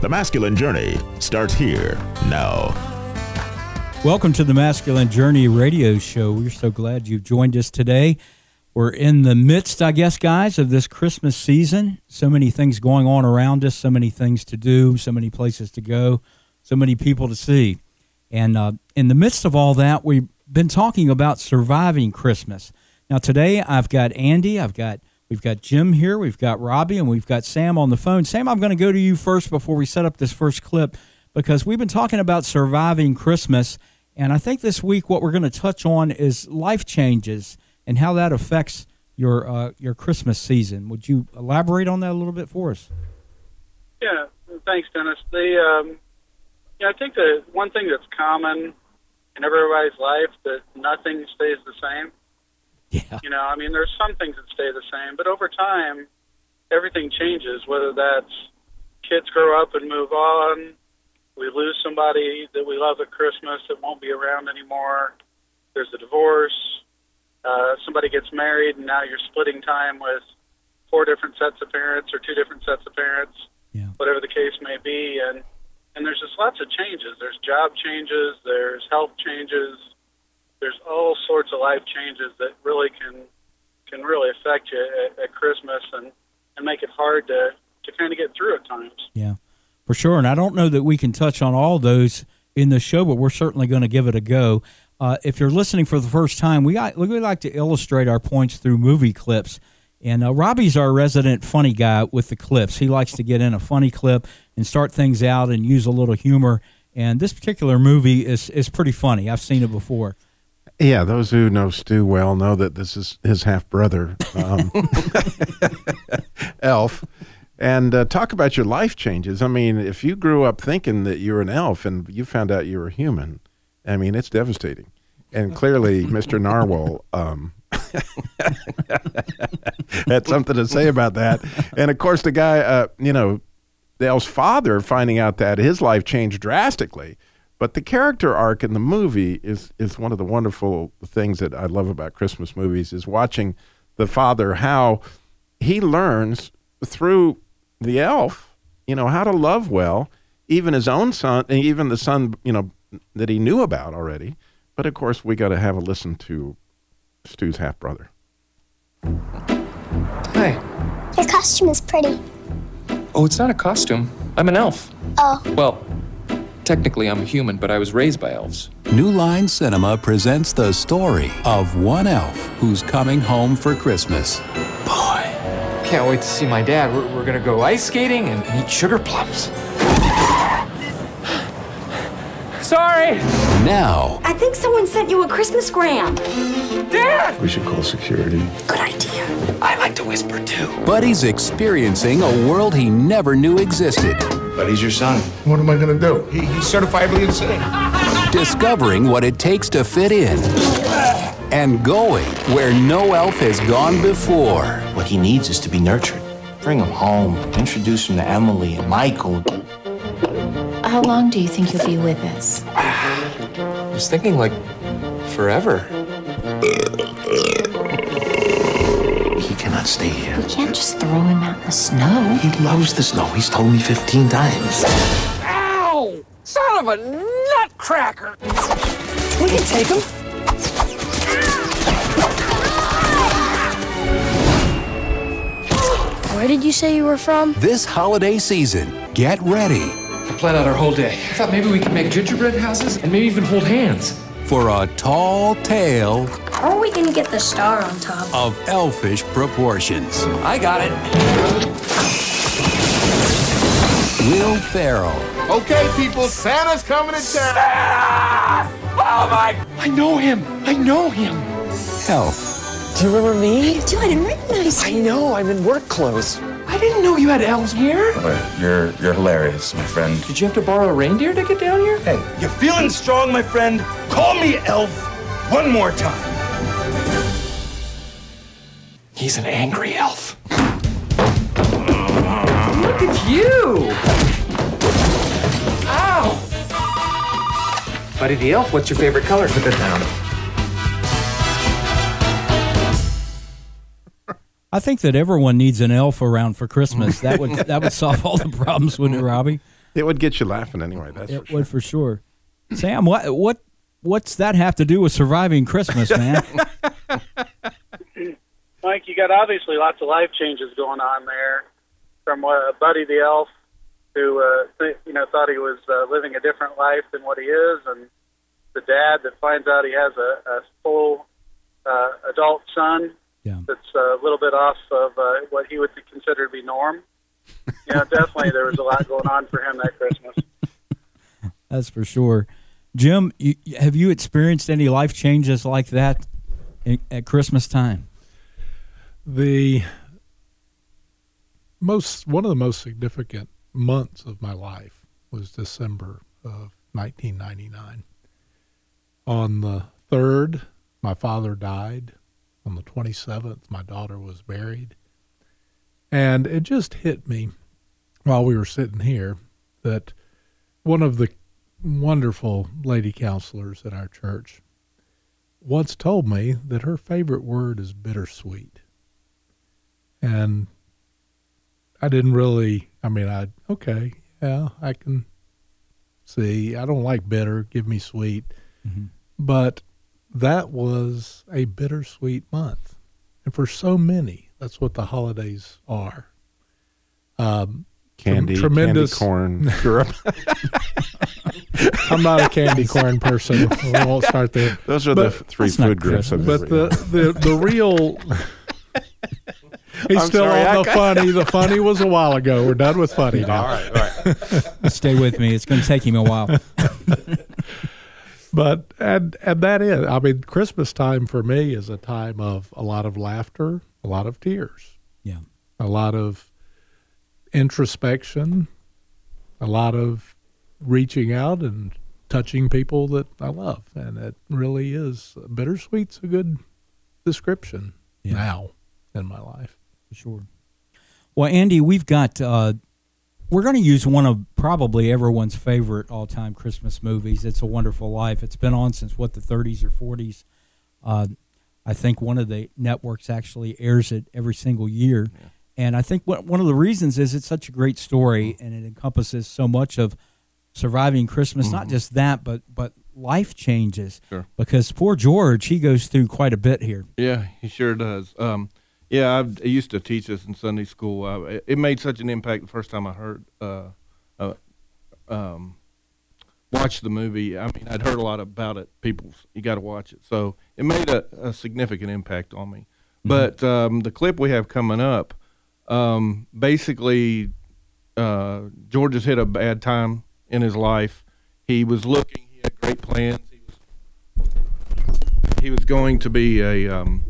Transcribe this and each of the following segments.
The masculine journey starts here now. Welcome to the Masculine Journey radio show. We're so glad you've joined us today. We're in the midst, I guess, guys, of this Christmas season. So many things going on around us, so many things to do, so many places to go, so many people to see. And uh, in the midst of all that, we've been talking about surviving Christmas. Now, today I've got Andy, I've got we've got Jim here, we've got Robbie, and we've got Sam on the phone. Sam, I'm going to go to you first before we set up this first clip because we've been talking about surviving Christmas. And I think this week what we're going to touch on is life changes and how that affects your uh, your Christmas season. Would you elaborate on that a little bit for us? Yeah, thanks, Dennis. The um, yeah, I think the one thing that's common in everybody's life that nothing stays the same. Yeah. You know, I mean, there's some things that stay the same, but over time, everything changes. Whether that's kids grow up and move on, we lose somebody that we love at Christmas that won't be around anymore. There's a divorce uh, somebody gets married and now you're splitting time with four different sets of parents or two different sets of parents, yeah. whatever the case may be, and and there's just lots of changes. There's job changes, there's health changes, there's all sorts of life changes that really can can really affect you at, at Christmas and and make it hard to to kind of get through at times. Yeah, for sure. And I don't know that we can touch on all those in the show, but we're certainly going to give it a go. Uh, if you're listening for the first time, we got, we like to illustrate our points through movie clips. And uh, Robbie's our resident funny guy with the clips. He likes to get in a funny clip and start things out and use a little humor. And this particular movie is is pretty funny. I've seen it before. Yeah, those who know Stu well know that this is his half brother, um, Elf. And uh, talk about your life changes. I mean, if you grew up thinking that you were an elf and you found out you were human, I mean, it's devastating. And clearly, Mr. Narwhal um, had something to say about that. And of course, the guy, uh, you know, Dale's father finding out that his life changed drastically. But the character arc in the movie is is one of the wonderful things that I love about Christmas movies is watching the father how he learns through the elf, you know, how to love well, even his own son, and even the son, you know, that he knew about already. But of course, we got to have a listen to Stu's half brother. Hi. Your costume is pretty. Oh, it's not a costume. I'm an elf. Oh. Well, technically, I'm a human, but I was raised by elves. New Line Cinema presents the story of one elf who's coming home for Christmas. Boy. Can't wait to see my dad. We're, we're gonna go ice skating and eat sugar plums. Sorry! Now, I think someone sent you a Christmas gram. Dad! We should call security. Good idea. I like to whisper too. Buddy's experiencing a world he never knew existed. Buddy's your son. What am I gonna do? He, he's certifiably insane. Discovering what it takes to fit in. And going where no elf has gone before. What he needs is to be nurtured. Bring him home. Introduce him to Emily and Michael. How long do you think you'll be with us? I was thinking like forever. He cannot stay here. We can't just throw him out in the snow. He loves the snow. He's told me 15 times. Ow! Son of a nutcracker! We can take him. Where did you say you were from? This holiday season, get ready I planned out our whole day. I thought maybe we could make gingerbread houses and maybe even hold hands. For a tall tale How are we gonna get the star on top? of elfish proportions. I got it. Will Ferrell, Okay, people, Santa's coming to town. Santa! Oh my! I know him. I know him. Elf, Do you remember me? I do. I didn't recognize I know. I'm in work clothes. I didn't know you had elves here. You're you're hilarious, my friend. Did you have to borrow a reindeer to get down here? Hey, you're feeling strong, my friend? Call me Elf one more time. He's an angry elf. Look at you! Ow! Buddy the elf, what's your favorite color? for that down. I think that everyone needs an elf around for Christmas. That would that would solve all the problems, wouldn't it, Robbie? It would get you laughing anyway. That's it for would for sure. Sam, what what what's that have to do with surviving Christmas, man? Mike, you got obviously lots of life changes going on there. From uh, Buddy the Elf, who uh, th- you know thought he was uh, living a different life than what he is, and the dad that finds out he has a, a full uh, adult son Yeah. that's a little bit off of uh, what he would consider to be norm. yeah, definitely there was a lot going on for him that Christmas. That's for sure. Jim, you, have you experienced any life changes like that in, at Christmas time? The most one of the most significant months of my life was December of 1999. On the 3rd, my father died. On the 27th, my daughter was buried. And it just hit me while we were sitting here that one of the wonderful lady counselors at our church once told me that her favorite word is bittersweet. And I didn't really, I mean, I, okay, yeah, I can see. I don't like bitter, give me sweet. Mm-hmm. But that was a bittersweet month. And for so many, that's what the holidays are. Um, Candy, tremendous candy corn, syrup. I'm not a candy corn person. We won't start there. Those are the three food groups of But the, the, the real. He's I'm still sorry, on I- the funny. The funny was a while ago. We're done with funny now. All right, all right. Stay with me. It's going to take him a while. But and and that is, I mean, Christmas time for me is a time of a lot of laughter, a lot of tears, Yeah. a lot of introspection, a lot of reaching out and touching people that I love, and it really is bittersweet's a good description now in my life. For sure. Well, Andy, we've got. Uh, we're going to use one of probably everyone's favorite all-time Christmas movies. It's a Wonderful Life. It's been on since what the 30s or 40s. Uh, I think one of the networks actually airs it every single year, and I think what, one of the reasons is it's such a great story and it encompasses so much of surviving Christmas. Not just that, but but life changes. Sure. Because poor George, he goes through quite a bit here. Yeah, he sure does. Um, yeah, I've, I used to teach this in Sunday school. Uh, it, made such an impact the first time I heard, uh, uh, um, watched the movie. I mean, I'd heard a lot about it. People, you got to watch it. So it made a, a significant impact on me. But um, the clip we have coming up, um, basically, uh, George has hit a bad time in his life. He was looking. He had great plans. He was he was going to be a um,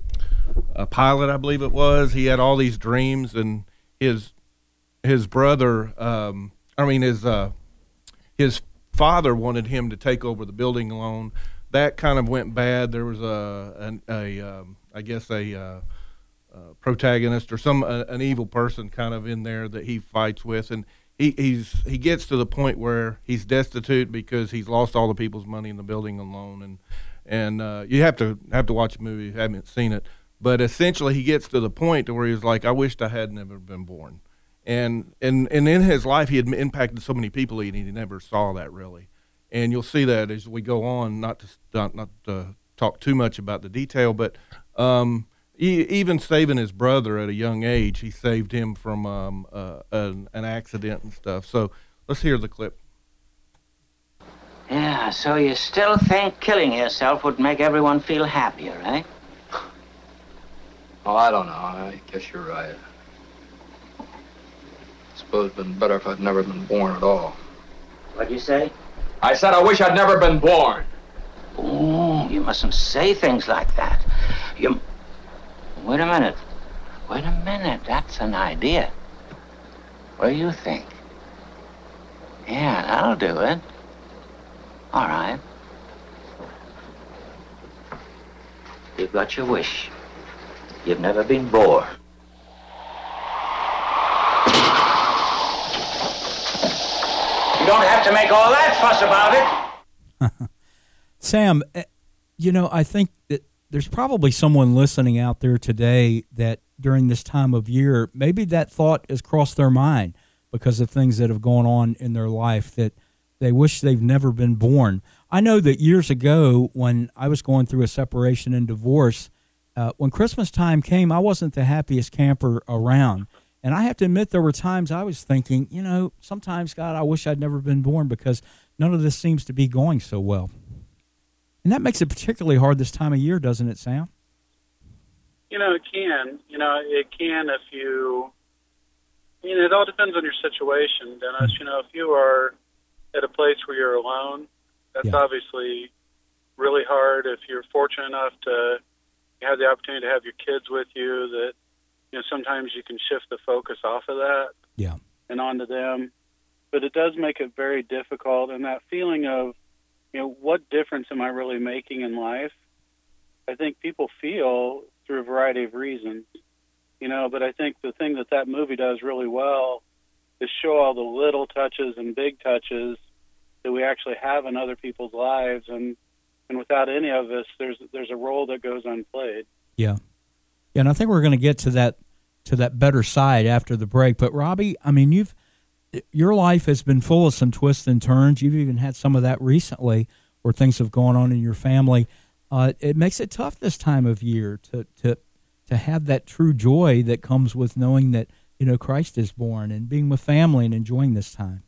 a pilot, I believe it was. He had all these dreams, and his his brother, um, I mean his uh, his father wanted him to take over the building loan. That kind of went bad. There was a an, a um, I guess a uh, uh, protagonist or some an evil person kind of in there that he fights with, and he he's he gets to the point where he's destitute because he's lost all the people's money in the building loan, and and uh, you have to have to watch the movie if you haven't seen it. But essentially, he gets to the point to where he's like, "I wished I had never been born," and and and in his life, he had impacted so many people, and he never saw that really. And you'll see that as we go on. Not to not, not to talk too much about the detail, but um, e- even saving his brother at a young age, he saved him from um, uh, an, an accident and stuff. So let's hear the clip. Yeah, so you still think killing yourself would make everyone feel happier, eh? Oh, I don't know. I guess you're right. Suppose it'd been better if I'd never been born at all. What'd you say? I said I wish I'd never been born. Oh, you mustn't say things like that. You. Wait a minute. Wait a minute. That's an idea. What do you think? Yeah, that'll do it. All right. You've got your wish. You've never been bored. You don't have to make all that fuss about it. Sam, eh, you know, I think that there's probably someone listening out there today that during this time of year, maybe that thought has crossed their mind because of things that have gone on in their life that they wish they've never been born. I know that years ago, when I was going through a separation and divorce, uh, when Christmas time came, I wasn't the happiest camper around. And I have to admit, there were times I was thinking, you know, sometimes, God, I wish I'd never been born because none of this seems to be going so well. And that makes it particularly hard this time of year, doesn't it, Sam? You know, it can. You know, it can if you. You know, it all depends on your situation, Dennis. You know, if you are at a place where you're alone, that's Yeah. obviously really hard. If you're fortunate enough to have the opportunity to have your kids with you, that you know sometimes you can shift the focus off of that Yeah. and onto them. But it does make it very difficult, and that feeling of, you know, what difference am I really making in life? I think people feel through a variety of reasons, you know. But I think the thing that that movie does really well is show all the little touches and big touches that we actually have in other people's lives, and and without any of this, there's there's a role that goes unplayed. Yeah. Yeah, and I think we're going to get to that to that better side after the break. But Robbie, I mean, you've your life has been full of some twists and turns. You've even had some of that recently, where things have gone on in your family. Uh, it makes it tough this time of year to to to have that true joy that comes with knowing that you know Christ is born and being with family and enjoying this time.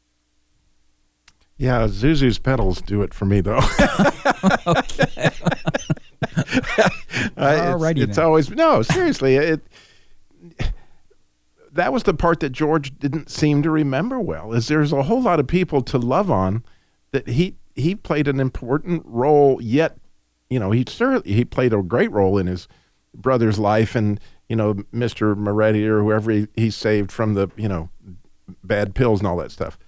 Yeah, Zuzu's petals do it for me though. okay. Uh, it's, it's always no, seriously. It that was the part that George didn't seem to remember well. Is there's a whole lot of people to love on that he he played an important role. Yet, you know, he certainly he played a great role in his brother's life, and you know, Mister Moretti or whoever he, he saved from the you know bad pills and all that stuff.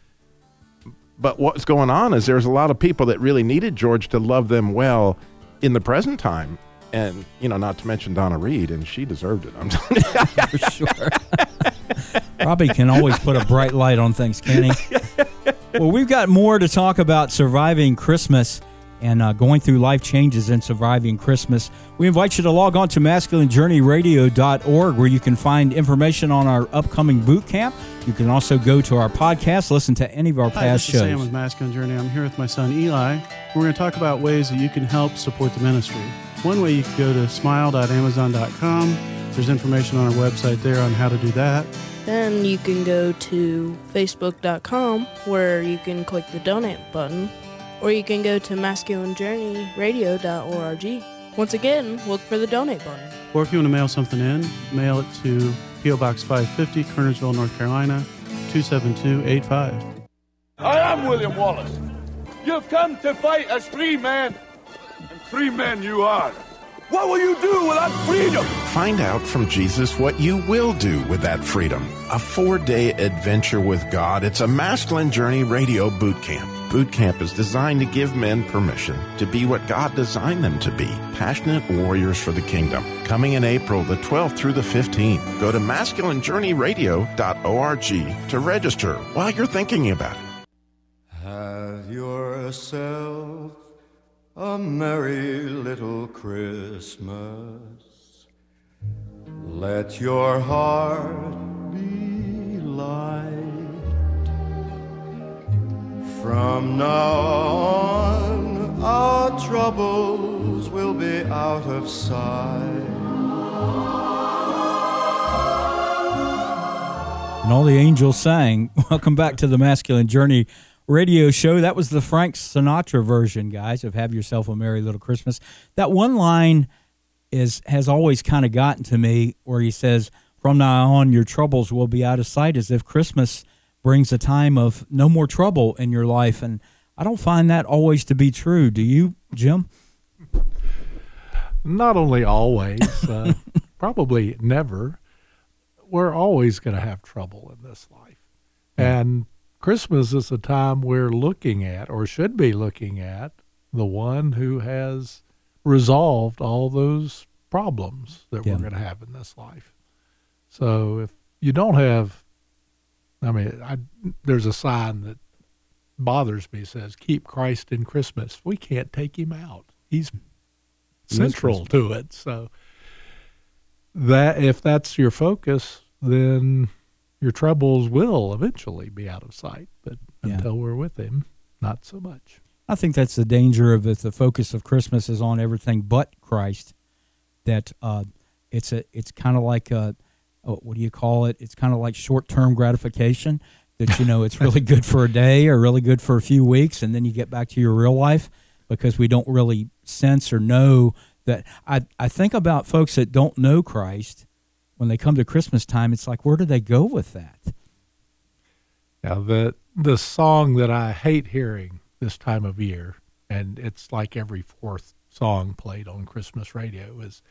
But what's going on is there's a lot of people that really needed George to love them well in the present time. And, you know, not to mention Donna Reed, and she deserved it. I'm telling you. For sure. Robbie can always put a bright light on things, can he? Well, we've got more to talk about surviving Christmas and uh, going through life changes and surviving Christmas. We invite you to log on to masculinejourneyradio.org where you can find information on our upcoming boot camp. You can also go to our podcast, listen to any of our Hi, past this is Sam with Masculine Journey. I'm here with my son Eli. We're going to talk about ways that you can help support the ministry. One way you can go to smile.amazon.com. There's information on our website there on how to do that. Then you can go to facebook.com where you can click the donate button, or you can go to masculinejourneyradio.org. Once again, look for the donate button. Or if you want to mail something in, mail it to P.O. Box 550, Kernersville, North Carolina, 27285. I am William Wallace. You've come to fight as free men, and free men you are. What will you do without freedom? Find out from Jesus what you will do with that freedom. A four day adventure with God. It's a masculine journey radio boot camp. Boot camp is designed to give men permission to be what God designed them to be passionate warriors for the kingdom. Coming in April the 12th through the 15th. Go to masculinejourneyradio.org to register while you're thinking about it. Have yourself a merry little Christmas. Let your heart be light. From now on, our troubles will be out of sight. And all the angels sang. Welcome back to the Masculine Journey radio show. That was the Frank Sinatra version, guys, of Have Yourself a Merry Little Christmas. That one line is has always kind of gotten to me where he says, From now on your troubles will be out of sight, as if Christmas brings a time of no more trouble in your life. And I don't find that always to be true. Do you, Jim? Not only always, uh, probably never. We're always going to have trouble in this life. And Christmas is a time we're looking at, or should be looking at, the one who has resolved all those problems that Yeah. we're going to have in this life. So if you don't have, I mean, I, there's a sign that bothers me says, keep Christ in Christmas. We can't take him out. He's central to it. So that if that's your focus, then your troubles will eventually be out of sight. But Yeah. until we're with him, not so much. I think that's the danger of if the focus of Christmas is on everything but Christ. That uh, it's a it's kind of like a oh, what do you call it? It's kind of like short term gratification. That you know it's really good for a day or really good for a few weeks, and then you get back to your real life because we don't really sense or know that. I I think about folks that don't know Christ when they come to Christmas time. It's like where do they go with that? Now the the song that I hate hearing this time of year, and it's like every fourth song played on Christmas radio is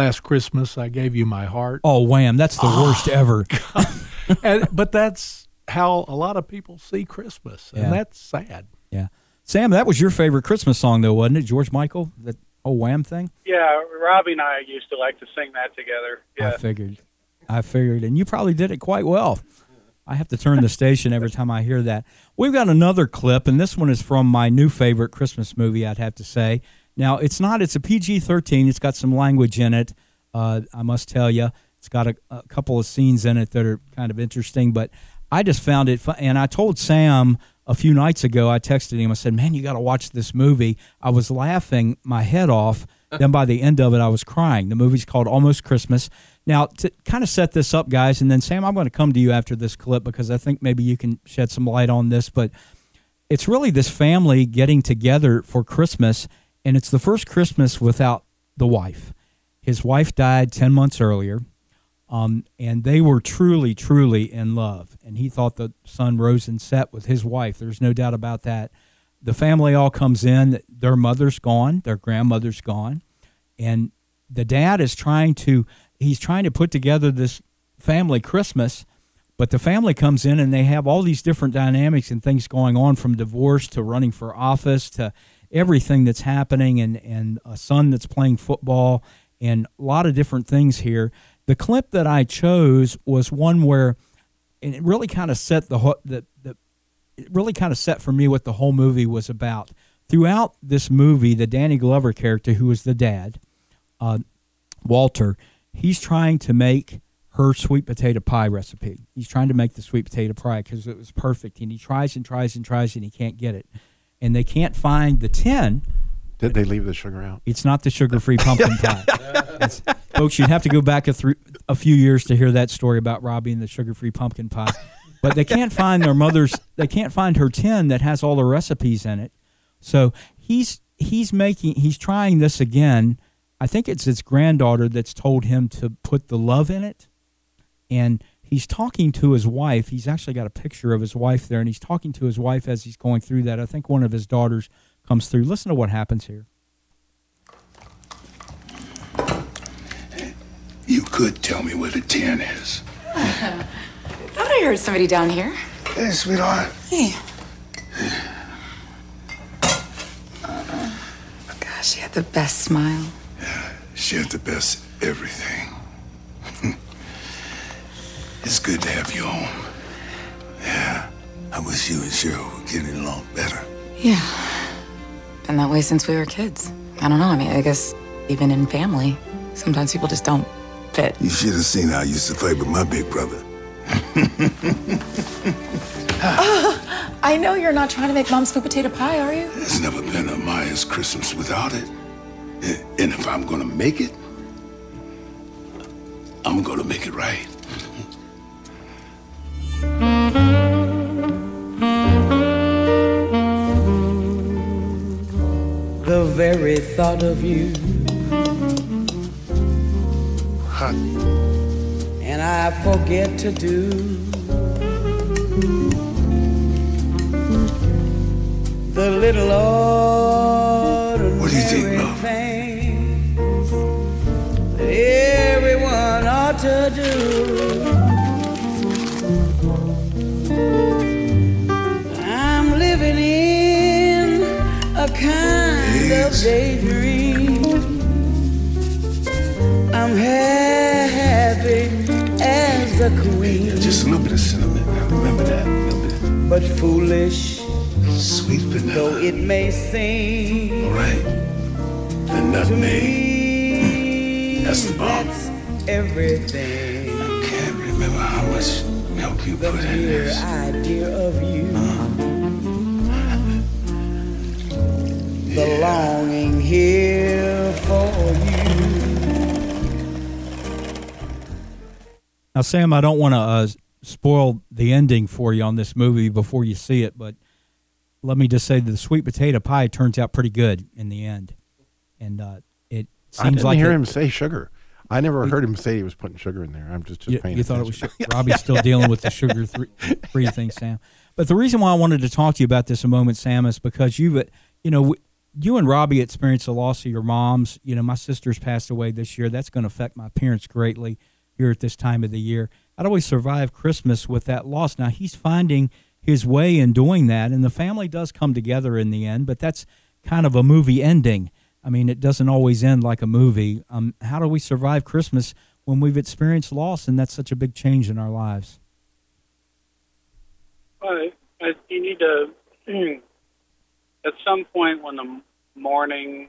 "Last Christmas I Gave You My Heart." Oh, wham! That's the oh, worst ever. and, but that's how a lot of people see Christmas, and Yeah. that's sad. Yeah, Sam, that was your favorite Christmas song, though, wasn't it? George Michael, that oh wham thing. Yeah, Robbie and I used to like to sing that together. I figured. I figured, and you probably did it quite well. I have to turn the station every time I hear that. We've got another clip, and this one is from my new favorite Christmas movie. I'd have to say. Now, it's not. It's a PG thirteen. It's got some language in it. Uh, I must tell you, it's got a, a couple of scenes in it that are kind of interesting. But I just found it fun, and I told Sam a few nights ago. I texted him. I said, "Man, you got to watch this movie." I was laughing my head off. then by the end of it, I was crying. The movie's called Almost Christmas. Now, to kind of set this up, guys, and then Sam, I'm going to come to you after this clip because I think maybe you can shed some light on this. But it's really this family getting together for Christmas, and it's the first Christmas without the wife. His wife died 10 months earlier, um, and they were truly, truly in love. And he thought the sun rose and set with his wife. There's no doubt about that. The family all comes in, their mother's gone, their grandmother's gone, and the dad is trying to he's trying to put together this family Christmas, but the family comes in and they have all these different dynamics and things going on from divorce to running for office to everything that's happening and, and a son that's playing football and a lot of different things here. The clip that I chose was one where and it really kind of set the the, the it really kind of set for me what the whole movie was about. Throughout this movie, the Danny Glover character, who is the dad, uh, Walter, he's trying to make her sweet potato pie recipe. He's trying to make the sweet potato pie because it was perfect, and he tries and tries and tries, and he can't get it. And they can't find the tin. Did they leave the sugar out? It's not the sugar-free pumpkin pie. It's- folks, you'd have to go back a, thr a few years to hear that story about Robbie and the sugar-free pumpkin pie. But they can't find their mother's. They can't find her tin that has all the recipes in it. So he's he's making he's trying this again. I think it's his granddaughter that's told him to put the love in it, and he's talking to his wife. He's actually got a picture of his wife there, and he's talking to his wife as he's going through that. I think one of his daughters comes through. Listen to what happens here. You could tell me where the tin is. I Thought I heard somebody down here. Hey, sweetheart. Hey. Gosh, she had the best smile. Yeah, She had the best everything. It's good to have you home. Yeah. I wish you and Cheryl were getting along better. Yeah. Been that way since we were kids. I don't know. I mean, I guess even in family, sometimes people just don't fit. You should have seen how I used to fight with my big brother. I know you're not trying to make mom's sweet potato pie, are you? There's never been a Meyer's Christmas without it. And if I'm gonna make it, I'm gonna make it right. very thought of you. Huh. And I forget to do the little ordinary what do you think, Mom? things that everyone ought to do. I'm living in a kind daydream. I'm happy as a queen. Just a little bit of cinnamon. I remember that. A little bit. But foolish, Sweet vanilla. though it may seem. All right. The nutmeg. That's the bomb. That's everything. I can't remember how much milk you The put in this. idea of you. Uh-huh. The longing here for you. Now, Sam, I don't want to uh, spoil the ending for you on this movie before you see it, but let me just say that the sweet potato pie turns out pretty good in the end, and uh, it seems I didn't like hear it- him say sugar. I never heard him say he was putting sugar in there. I'm just, just you, paying you thought it was sugar. Robbie's still dealing with the sugar three, free thing, Sam. But the reason why I wanted to talk to you about this a moment, Sam, is because you've, you know, you and Robbie experienced the loss of your moms. You know, my sister's passed away this year. That's going to affect my parents greatly here at this time of the year. I'd always survive Christmas with that loss. Now he's finding his way in doing that, and the family does come together in the end. But that's kind of a movie ending. I mean, it doesn't always end like a movie. Um, how do we survive Christmas when we've experienced loss and that's such a big change in our lives? I, you need to, at some point when the mourning,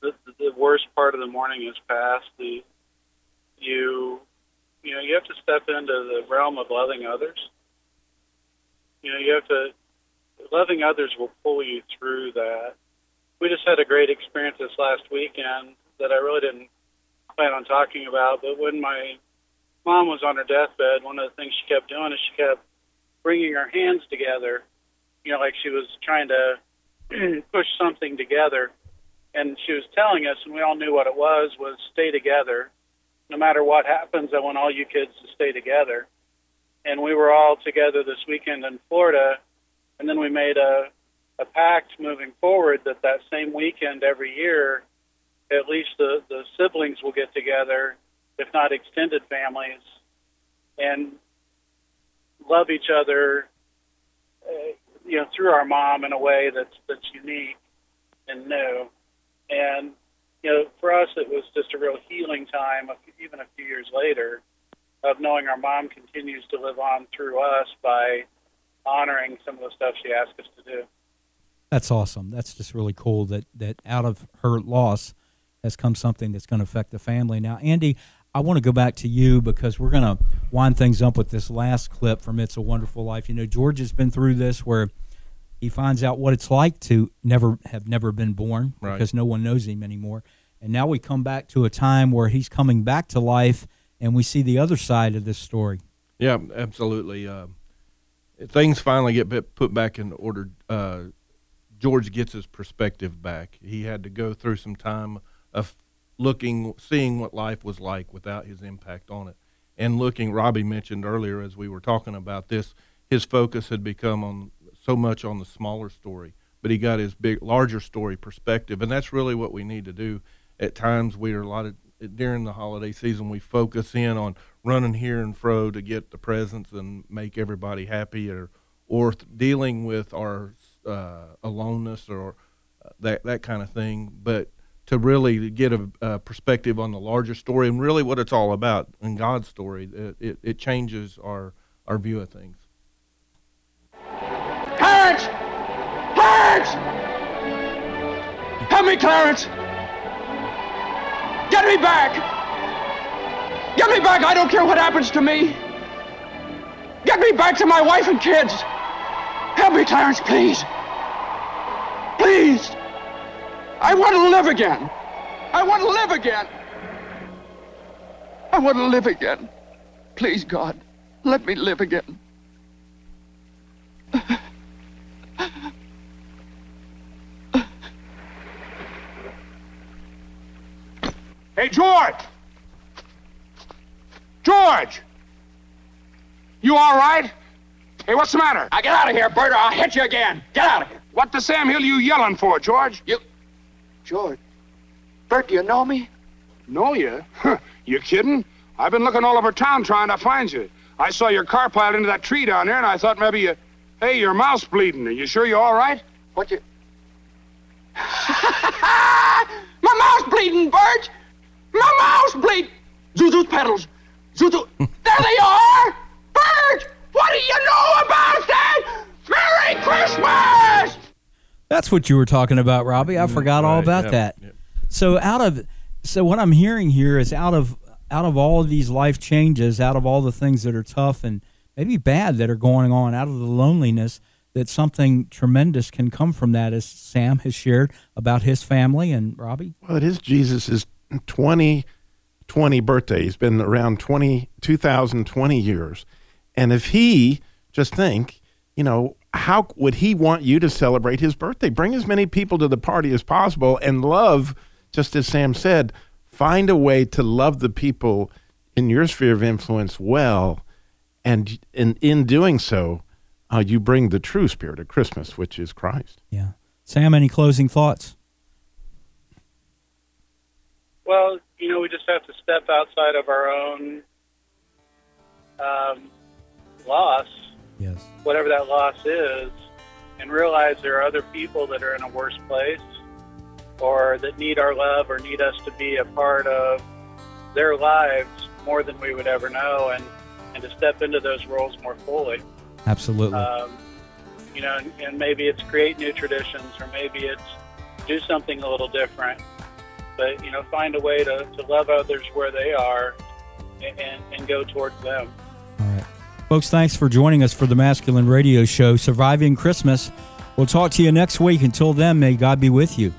the, the worst part of the mourning is past, the you, you know, you have to step into the realm of loving others. You know, you have to, loving others will pull you through that. We just had a great experience this last weekend that I really didn't plan on talking about, but when my mom was on her deathbed, one of the things she kept doing is she kept bringing her hands together, you know, like she was trying to push something together. And she was telling us, and we all knew what it was, was stay together. No matter what happens, I want all you kids to stay together. And we were all together this weekend in Florida, and then we made a, a pact moving forward that that same weekend every year, at least the, the siblings will get together, if not extended families, and love each other, uh, you know, through our mom in a way that's that's unique and new. And you know, for us, it was just a real healing time, even a few years later, of knowing our mom continues to live on through us by honoring some of the stuff she asked us to do. That's awesome. That's just really cool that that out of her loss has come something that's going to affect the family. Now, Andy, I want to go back to you because we're going to wind things up with this last clip from It's a Wonderful Life. You know, George has been through this where he finds out what it's like to never have never been born Right. because no one knows him anymore. And now we come back to a time where he's coming back to life and we see the other side of this story. Yeah, absolutely. Uh, things finally get put back in order. Uh, George gets his perspective back. He had to go through some time of looking, seeing what life was like without his impact on it, and looking. Robbie mentioned earlier as we were talking about this, his focus had become on so much on the smaller story, but he got his big, larger story perspective, and that's really what we need to do. At times, we are a lot of during the holiday season, we focus in on running here and fro to get the presents and make everybody happy, or or dealing with our uh, aloneness or uh, that that kind of thing. But to really get a, a perspective on the larger story and really what it's all about in God's story, it, it, it changes our our view of things. Clarence! Clarence! Help me, Clarence! Get me back! Get me back! I don't care what happens to me! Get me back to my wife and kids! Help me, Clarence, please! Please! I want to live again! I want to live again! I want to live again. Please, God, let me live again. Hey, George! George! You all right? Hey, what's the matter? Now get out of here, Bert, or I'll hit you again. Get out of here. What the Sam Hill are you yelling for, George? You. George. Bert, do you know me? Know you? you kidding? I've been looking all over town trying to find you. I saw your car piled into that tree down there, and I thought maybe you. Hey, your mouth's bleeding. Are you sure you're all right? What you. My mouth's bleeding, Bert! My mouth's bleeding! Zuzu's petals! Zuzu! there they are! Bert! What do you know about that? Merry Christmas! That's what you were talking about, Robbie. I mm-hmm. forgot all right, about yeah, that. yeah. So out of so what I'm hearing here is out of out of all of these life changes, out of all the things that are tough and maybe bad that are going on, out of the loneliness, that something tremendous can come from that, as Sam has shared about his family and Robbie. Well, it is Jesus' 2020 birthday. He's been around 20, 2020 years. And if he, just think, you know, how would he want you to celebrate his birthday? Bring as many people to the party as possible and love, just as Sam said, find a way to love the people in your sphere of influence well. And in, in doing so, uh, you bring the true spirit of Christmas, which is Christ. Yeah. Sam, any closing thoughts? Well, you know, we just have to step outside of our own um, loss, Yes. Whatever that loss is, and realize there are other people that are in a worse place or that need our love or need us to be a part of their lives more than we would ever know and, and to step into those roles more fully. Absolutely. Um, you know, and, and maybe it's create new traditions or maybe it's do something a little different. But, you know, find a way to, to love others where they are and, and, and go towards them. Folks, thanks for joining us for the Masculine Radio Show, Surviving Christmas. We'll talk to you next week. Until then, may God be with you.